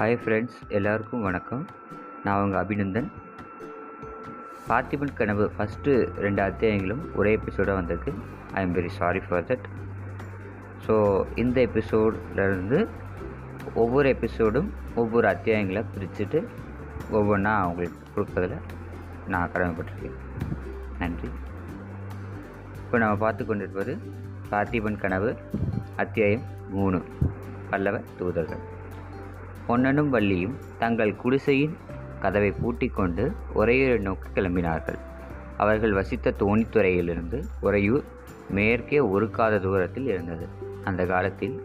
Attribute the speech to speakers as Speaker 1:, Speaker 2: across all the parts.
Speaker 1: Hi friends எல்லாருக்கும் வணக்கம். நான் உங்கள் அபிநந்தன். பார்த்திபன் கனவு ஃபஸ்ட்டு ரெண்டு அத்தியாயங்களும் ஒரே எபிசோடாக வந்திருக்கு. I am very sorry for that so இந்த எபிசோட்லேருந்து ஒவ்வொரு எபிசோடும் ஒவ்வொரு அத்தியாயங்களை பிரிச்சுட்டு ஒவ்வொன்றா அவங்களுக்கு கொடுப்பதில் நான் கடமைப்பட்டிருக்கேன். நன்றி. இப்போ நம்ம பார்த்து கொண்டிருப்பது பார்த்திபன் கனவு அத்தியாயம் மூணு. பல்லவ தூதர்கள். பொன்னனும் வள்ளியும் தங்கள் குடிசையின் கதவை பூட்டிக் கொண்டு உறையூரை நோக்கி கிளம்பினார்கள். அவர்கள் வசித்த தோணித்துறையிலிருந்து உறையூர் மேற்கே ஒருக்காத தூரத்தில் இருந்தது. அந்த காலத்தில்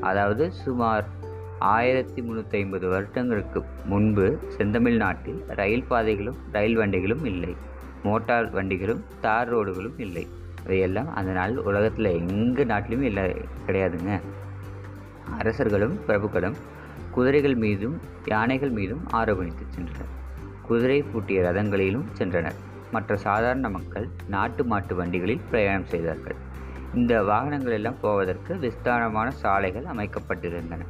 Speaker 1: அதாவது சுமார் ஆயிரத்தி முந்நூற்றி ஐம்பது வருடங்களுக்கு முன்பு செந்தமிழ் நாட்டில் ரயில் பாதைகளும் ரயில் வண்டிகளும் இல்லை. மோட்டார் வண்டிகளும் தார் ரோடுகளும் இல்லை. இவையெல்லாம் அந்த நாள் உலகத்தில் எங்கள் நாட்டிலுமே இல்லை கிடையாதுங்க. அரசர்களும் பிரபுக்களும் குதிரைகள் மீதும் யானைகள் மீதும் ஆரோகணித்து சென்றனர். குதிரை பூட்டிய ரதங்களிலும் சென்றனர். மற்ற சாதாரண மக்கள் நாட்டு மாட்டு வண்டிகளில் பிரயாணம் செய்தார்கள். இந்த வாகனங்கள் எல்லாம் போவதற்கு விஸ்தாரமான சாலைகள் அமைக்கப்பட்டிருந்தன.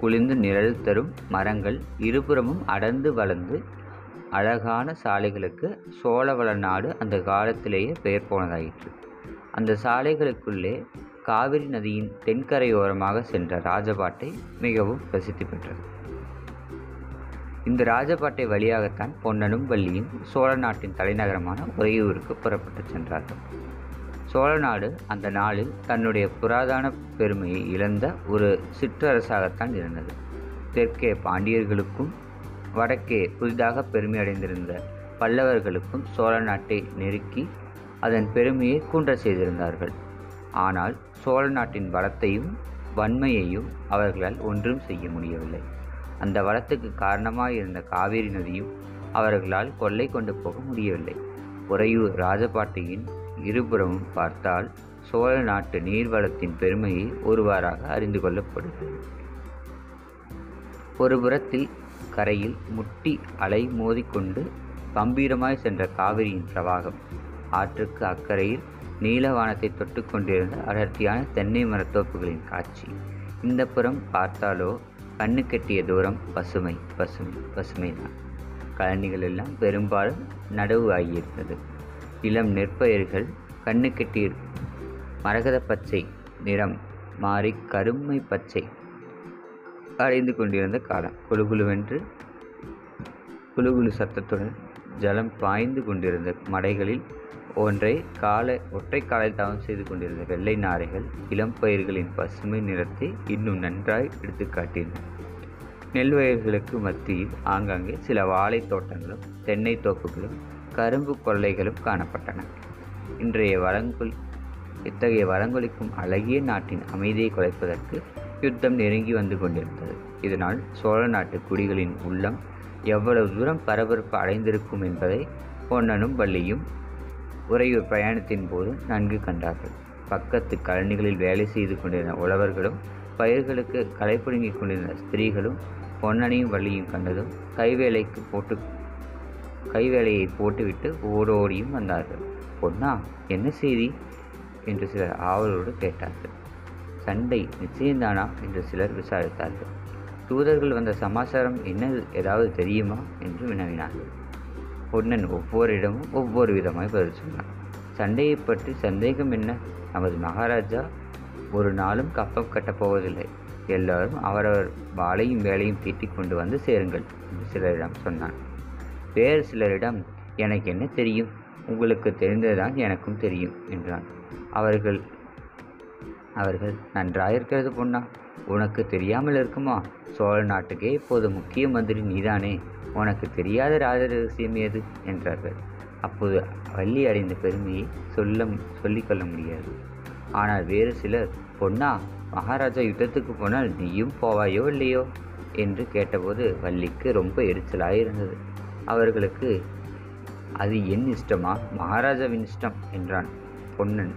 Speaker 1: குளிர்ந்து நிழல் தரும் மரங்கள் இருபுறமும் அடர்ந்து வளர்ந்து அழகான சாலைகளுக்கு சோழவள நாடு அந்த காலத்திலேயே பெயர் போனதாயிற்று. அந்த சாலைகளுக்குள்ளே காவிரி நதியின் தென்கரையோரமாக சென்ற ராஜபாட்டை மிகவும் பிரசித்தி பெற்றது. இந்த ராஜபாட்டை வழியாகத்தான் பொன்னனும் வள்ளியும் சோழ நாட்டின் தலைநகரமான உறையூருக்கு புறப்பட்டு சென்றார்கள். சோழ நாடு அந்த நாளில் தன்னுடைய புராதான பெருமையை இழந்த ஒரு சிற்றரசாகத்தான் இருந்தது. தெற்கே பாண்டியர்களுக்கும் வடக்கே புதிதாக பெருமையடைந்திருந்த பல்லவர்களுக்கும் சோழ நாட்டை நெருக்கி அதன் பெருமையை குன்ற செய்திருந்தார்கள். ஆனால் சோழ நாட்டின் வளத்தையும் வன்மையையும் அவர்களால் ஒன்றும் செய்ய முடியவில்லை. அந்த வளத்துக்கு காரணமாக இருந்த காவேரி நதியும் அவர்களால் கொள்ளை கொண்டு போக முடியவில்லை. உறையூர் ராஜபாட்டையின் இருபுறமும் பார்த்தால் சோழ நாட்டு நீர்வளத்தின் பெருமையை ஒருவாறாக அறிந்து கொள்ளப்படுகிறது. ஒரு புறத்தில் கரையில் முட்டி அலை மோதிக்கொண்டு கம்பீரமாய் சென்ற காவிரியின் பிரவாகம் ஆற்றுக்கு அக்கறையில் நீலவானத்தை தொட்டு கொண்டிருந்த அடர்த்தியான தென்னை மரத்தோப்புகளின் காட்சி. இந்த புறம் பார்த்தாலோ கண்ணு கட்டிய தூரம் பசுமை பசுமை பசுமை தான் கழனிகள் எல்லாம் பெரும்பாலும் நடவு ஆகியிருந்தது. இளம் நெற்பயிர்கள் கண்ணு கட்டிய மரகத பச்சை நிறம் மாறி கருமை பச்சை அடைந்து கொண்டிருந்த காலம். குழுகுழுவென்று குழுகுழு சத்தத்துடன் ஜலம் பாய்ந்து கொண்டிருந்த மடைகளில் ஒன்றை காலை ஒற்றை காலில் தவம் செய்து கொண்டிருந்த வெள்ளை நாரைகள் இளம் பயிர்களின் பசுமை நிறத்தை இன்னும் நன்றாய் எடுத்து காட்டின. நெல் வயல்களுக்கு மத்தியில் ஆங்காங்கே சில வாழை தோட்டங்களும் தென்னை தோப்புகளும் கரும்பு கொள்ளைகளும் காணப்பட்டன. இன்றைய வரங்கொல் இத்தகைய வரங்கொலிக்கும் அழகிய நாட்டின் அமைதியை குலைப்பதற்கு யுத்தம் நெருங்கி வந்து கொண்டிருந்தது. இதனால் சோழ நாட்டு குடிகளின் உள்ளம் எவ்வளவு தூரம் பரபரப்பு அடைந்திருக்கும் என்பதை பொன்னனும் வள்ளியும் உறையூர் பிரயாணத்தின் போது நன்கு கண்டார்கள். பக்கத்து கழனிகளில் வேலை செய்து கொண்டிருந்த உழவர்களும் பயிர்களுக்கு களை பிடுங்கிக் கொண்டிருந்த ஸ்திரீகளும் பொன்னனையும் வள்ளியும் கண்டதும் கைவேலைக்கு போட்டு கைவேலையை போட்டுவிட்டு ஓடோடியும் வந்தார்கள். பொன்னா என்ன செய்தி என்று சிலர் ஆவலோடு கேட்டார்கள். சண்டை நிச்சயம்தானா என்று சிலர் விசாரித்தார்கள். தூதர்கள் வந்த சமாச்சாரம் என்ன? ஏதாவது தெரியுமா? என்று வினவினார்கள் பொன்னன் ஒவ்வொரு இடமும் ஒவ்வொரு விதமாய் பதில் சொன்னான். சண்டையை பற்றி சந்தேகம் என்ன? நமது மகாராஜா ஒரு நாளும் கப்பம் கட்டப்போவதில்லை எல்லாரும் அவரவர் வாளையும் வேலையும் தீட்டிக் கொண்டு வந்து சேருங்கள் என்று சிலரிடம் சொன்னான். வேறு சிலரிடம் எனக்கு என்ன தெரியும்? உங்களுக்கு தெரிந்ததுதான் எனக்கும் தெரியும் என்றான். அவர்கள் அவர்கள் நன்றாயிருக்கிறது பொன்னா உனக்கு தெரியாமல் இருக்குமா? சோழ நாட்டுக்கே இப்போது முக்கிய மந்திரி நீதானே? உனக்கு தெரியாத ராஜ ரகசியம் ஏது? என்றார்கள். அப்போது வள்ளி அடைந்த பெருமையை சொல்ல சொல்லிக்கொள்ள முடியாது. ஆனால் வேறு சிலர் பொன்னா மகாராஜா யுத்தத்துக்கு போனால் நீயும் போவாயோ இல்லையோ? என்று கேட்டபோது வள்ளிக்கு ரொம்ப எரிச்சலாக இருந்தது. அவர்களுக்கு அது என் இஷ்டமா? மகாராஜாவின் இஷ்டம் என்றான் பொன்னன்.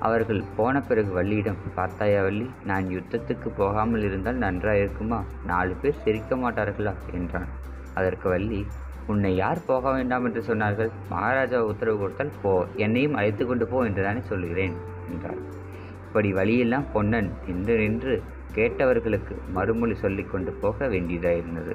Speaker 1: அவர்கள் போன பிறகு வள்ளியிடம் பார்த்தாயா வள்ளி நான் யுத்தத்துக்கு போகாமல் இருந்தால் நன்றாக இருக்குமா? நாலு பேர் சிரிக்க மாட்டார்களா? என்றான். அதற்கு வள்ளி உன்னை யார் போக வேண்டாம் என்று சொன்னார்கள்? மகாராஜா உத்தரவு கொடுத்தால் போ என்னையும் அழைத்து கொண்டு போ என்றுதானே சொல்கிறேன் என்றார் இப்படி வழியெல்லாம் பொன்னன் நின்று நின்று கேட்டவர்களுக்கு மறுமொழி சொல்லி கொண்டு போக வேண்டியதாயிருந்தது.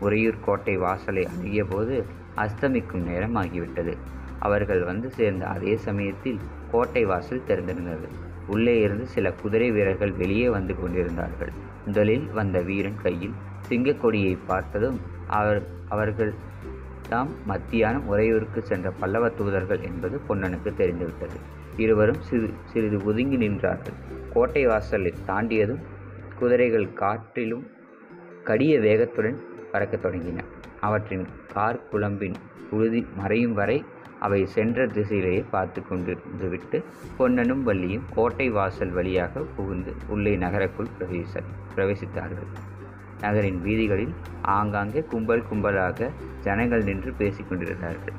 Speaker 1: உறையூர் கோட்டை வாசலை அணுகிய போது அஸ்தமிக்கும் நேரம் ஆகிவிட்டது. அவர்கள் வந்து சேர்ந்த அதே சமயத்தில் கோட்டை வாசல் திறந்திருந்தது. உள்ளே இருந்து சில குதிரை வீரர்கள் வெளியே வந்து கொண்டிருந்தார்கள். முதலில் வந்த வீரன் கையில் சிங்கக்கொடியை பார்த்ததும் அவர் அவர்கள் தாம் மத்தியானம் உறையூருக்கு சென்ற பல்லவ தூதர்கள் என்பது பொன்னனுக்கு தெரிந்துவிட்டது. இருவரும் சிறு சிறிது ஒதுங்கி நின்றார்கள். கோட்டை வாசலை தாண்டியதும் குதிரைகள் காற்றிலும் கடிய வேகத்துடன் பறக்கத் தொடங்கின. அவற்றின் கார் குழம்பின் உறுதி மறையும் வரை அவை சென்ற திசையிலேயே பார்த்து கொண்டிருந்து விட்டு பொன்னனும் வள்ளியும் கோட்டை வாசல் வழியாக புகுந்து உள்ளே நகருக்குள் பிரவேச பிரவேசித்தார்கள். நகரின் வீதிகளில் ஆங்காங்கே கும்பல் கும்பலாக ஜனங்கள் நின்று பேசிக் கொண்டிருந்தார்கள்.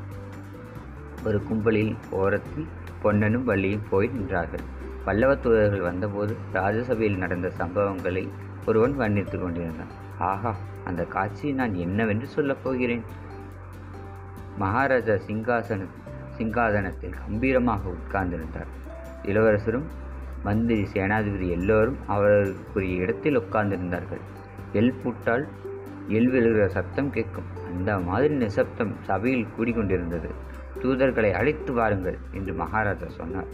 Speaker 1: ஒரு கும்பலில் ஓரத்தில் பொன்னனும் வள்ளியும் போய் நின்றார்கள். பல்லவ தூதர்கள் வந்தபோது ராஜசபையில் நடந்த சம்பவங்களை ஒருவன் வர்ணித்து கொண்டிருந்தான். ஆஹா அந்த காட்சியை நான் என்னவென்று சொல்லப் போகிறேன்? மகாராஜா சிங்காசன சிங்காதனத்தில் கம்பீரமாக உட்கார்ந்திருந்தார். இளவரசரும் மந்திரி சேனாதிபதி எல்லோரும் அவர்களுக்குரிய இடத்தில் உட்கார்ந்திருந்தார்கள். எல் பூட்டால் எல் விழுகிற சத்தம் கேட்கும். அந்த மாதிரி நிசப்தம் சபையில் கூடிக்கொண்டிருந்தது. தூதர்களை அழைத்து வாருங்கள் என்று மகாராஜா சொன்னார்.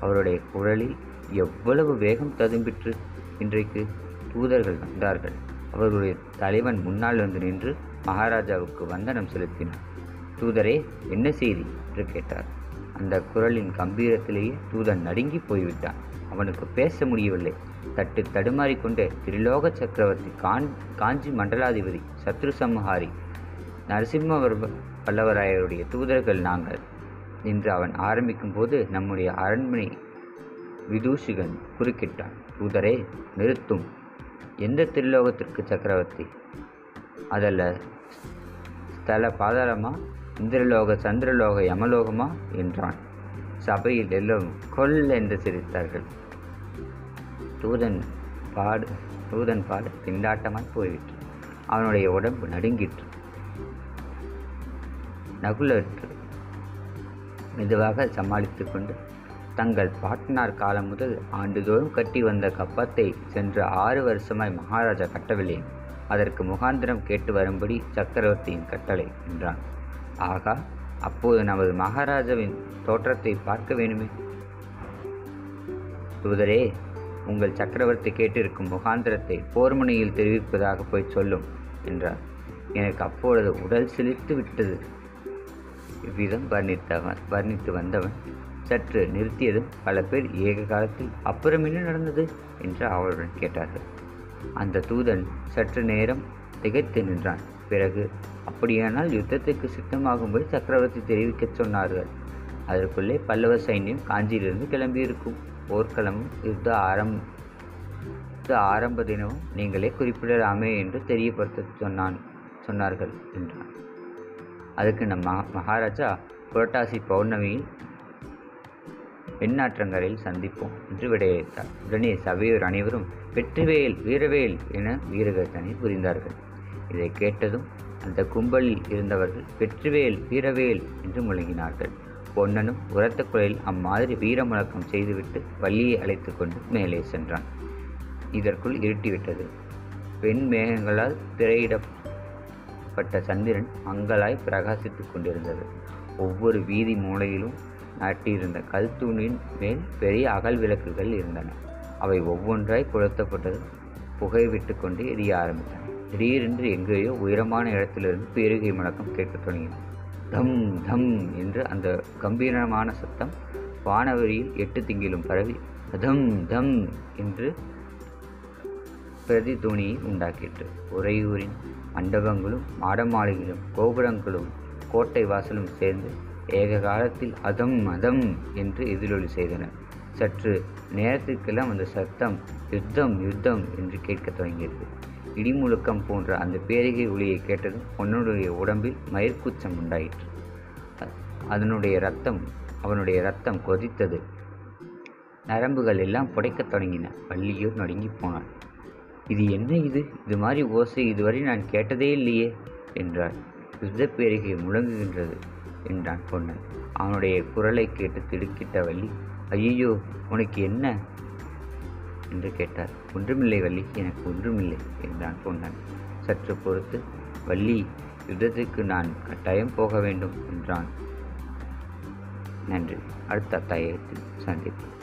Speaker 1: அவருடைய குரலில் எவ்வளவு வேகம் ததும்பிற்று இன்றைக்கு தூதர்கள் வந்தார்கள். அவருடைய தலைவன் முன்னால் வந்து நின்று மகாராஜாவுக்கு வந்தனம் செலுத்தினார். தூதரே என்ன செய்தி? என்று கேட்டார். அந்த குரலின் கம்பீரத்திலேயே தூதன் நடுங்கி போய்விட்டான். அவனுக்கு பேச முடியவில்லை. தட்டு தடுமாறிக்கொண்டு திரிலோக சக்கரவர்த்தி கான் காஞ்சி மண்டலாதிபதி சத்ரு சம்ஹாரி நரசிம்மவர் பல்லவராயருடைய தூதர்கள் நாங்கள். என்று அவன் ஆரம்பிக்கும் போது நம்முடைய அரண்மனை விதூஷிகன் குறுக்கிட்டான். தூதரே நிறுத்தும். எந்த திருலோகத்திற்கு சக்கரவர்த்தி? அதல்ல ஸ்தல பாதாளமா? இந்திரலோக சந்திரலோக யமலோகமா? என்றான். சபையில் எல்லோரும் கொல் என்று சிரித்தார்கள். தூதன் பாடு தூதன் பாடு திண்டாட்டமாய் போய்விட்டு அவனுடைய உடம்பு நடுங்கிற்று. நகுலற்று. மெதுவாக சமாளித்து கொண்டு தங்கள் பாட்டனார் காலம் முதல் ஆண்டுதோறும் கட்டி வந்த கப்பத்தை சென்ற ஆறு வருஷமாய் மகாராஜா கட்டவில்லை. அதற்கு முகாந்திரம் கேட்டு வரும்படி சக்கரவர்த்தியின் கட்டளை என்றான். ஆகா அப்போது நமது மகாராஜாவின் தோற்றத்தை பார்க்க வேண்டுமே தூதரே உங்கள் சக்கரவர்த்தி கேட்டிருக்கும் முகாந்திரத்தை போர்முனையில் தெரிவிப்பதாக போய் சொல்லும் என்றார். எனக்கு அப்பொழுது உடல் சிலிர்த்து விட்டது. இவ்விதம் வர்ணித்தவன் வர்ணித்து வந்தவன் சற்று நிறுத்தியதும் பல பேர் ஏக காலத்தில் அப்புறம் என்ன நடந்தது என்று அவளுடன் கேட்டார்கள். அந்த தூதன் சற்று நேரம் திகைத்து நின்றான். பிறகு அப்படியானால் யுத்தத்துக்கு சித்தமாகும்படி சக்கரவர்த்தி தெரிவிக்கச் சொன்னார்கள். அதற்குள்ளே பல்லவ சைன்யம் காஞ்சியிலிருந்து கிளம்பியிருக்கும். போர்க்களமும் யுத்த ஆரம் யுத்த ஆரம்ப தினமும் நீங்களே குறிப்பிடலாமே என்று தெரியப்படுத்த சொன்னான் சொன்னார்கள் என்றான். அதுக்கு நம் மகாராஜா புரட்டாசி பௌர்ணமியில் பெண்ணாற்றங்கரையில் சந்திப்போம் என்று விடையளித்தார். உடனே சபையோர் அனைவரும் வெற்றிவேல் வீரவேல் என வீரகர்த்தனை புரிந்தார்கள். இதை கேட்டதும் அந்த கும்பலில் இருந்தவர்கள் வெற்றிவேல் வீரவேல் என்று முழங்கினார்கள். பொன்னனும் உரத்த குரலில் அம்மாதிரி வீர முழக்கம் செய்துவிட்டு வள்ளியை அழைத்து கொண்டு மேலே சென்றான். இதற்குள் இருட்டிவிட்டது. பெண் மேகங்களால் திரையிடப்பட்ட சந்திரன் மங்களாய் பிரகாசித்துக் கொண்டிருந்தது. ஒவ்வொரு வீதி மூலையிலும் நாட்டியிருந்த கல் தூணின் மேல் பெரிய அகல் விளக்குகள் இருந்தன. அவை ஒவ்வொன்றாய் கொளுத்தப்பட்டது புகை விட்டு கொண்டு எரிய ஆரம்பித்தன. திடீரென்று எங்கேயோ உயரமான இடத்திலிருந்து பேருகை முழக்கம் கேட்கத் தொடங்கின தம் தம் என்று அந்த கம்பீரமான சத்தம் வானவரியில் எட்டு திங்கிலும் பரவி தம் தம் என்று பிரதித்துணியை உண்டாக்கிற்று. உறையூரின் மண்டபங்களும் மாடமாளிகளும் கோபுரங்களும் கோட்டை வாசலும் சேர்ந்து ஏக காலத்தில் அதம் அதம் என்று எதிரொலி செய்தன. சற்று நேரத்திற்கெல்லாம் அந்த சத்தம் யுத்தம் யுத்தம் என்று கேட்கத் தொடங்கியது. இடிமுழக்கம் போன்ற அந்த பேரிகை ஒளியை கேட்டதும் பொன்னனுடைய உடம்பில் மயிர்க்கூச்சம் உண்டாயிற்று. அதனுடைய ரத்தம் அவனுடைய ரத்தம் கொதித்தது. நரம்புகள் எல்லாம் புடைக்கத் தொடங்கின. வள்ளியோ நடுங்கி போனாள். இது என்ன இது? இது மாதிரி ஓசை இதுவரை நான் கேட்டதே இல்லையே என்றார் யுத்த பேரிகை முழங்குகின்றது என்றான் பொன்னன். அவனுடைய குரலை கேட்டு திடுக்கிட்ட வள்ளி ஐயோ உனக்கு என்ன? என்று கேட்டார். ஒன்றுமில்லை வள்ளி எனக்கு ஒன்றுமில்லை என்றான் சொன்னான் சற்று பொறுத்து வள்ளி யுத்தத்துக்கு நான் கட்டாயம் போக வேண்டும் என்றான். நன்றி. அடுத்த அத்தியாயத்தில் சந்திப்போம்.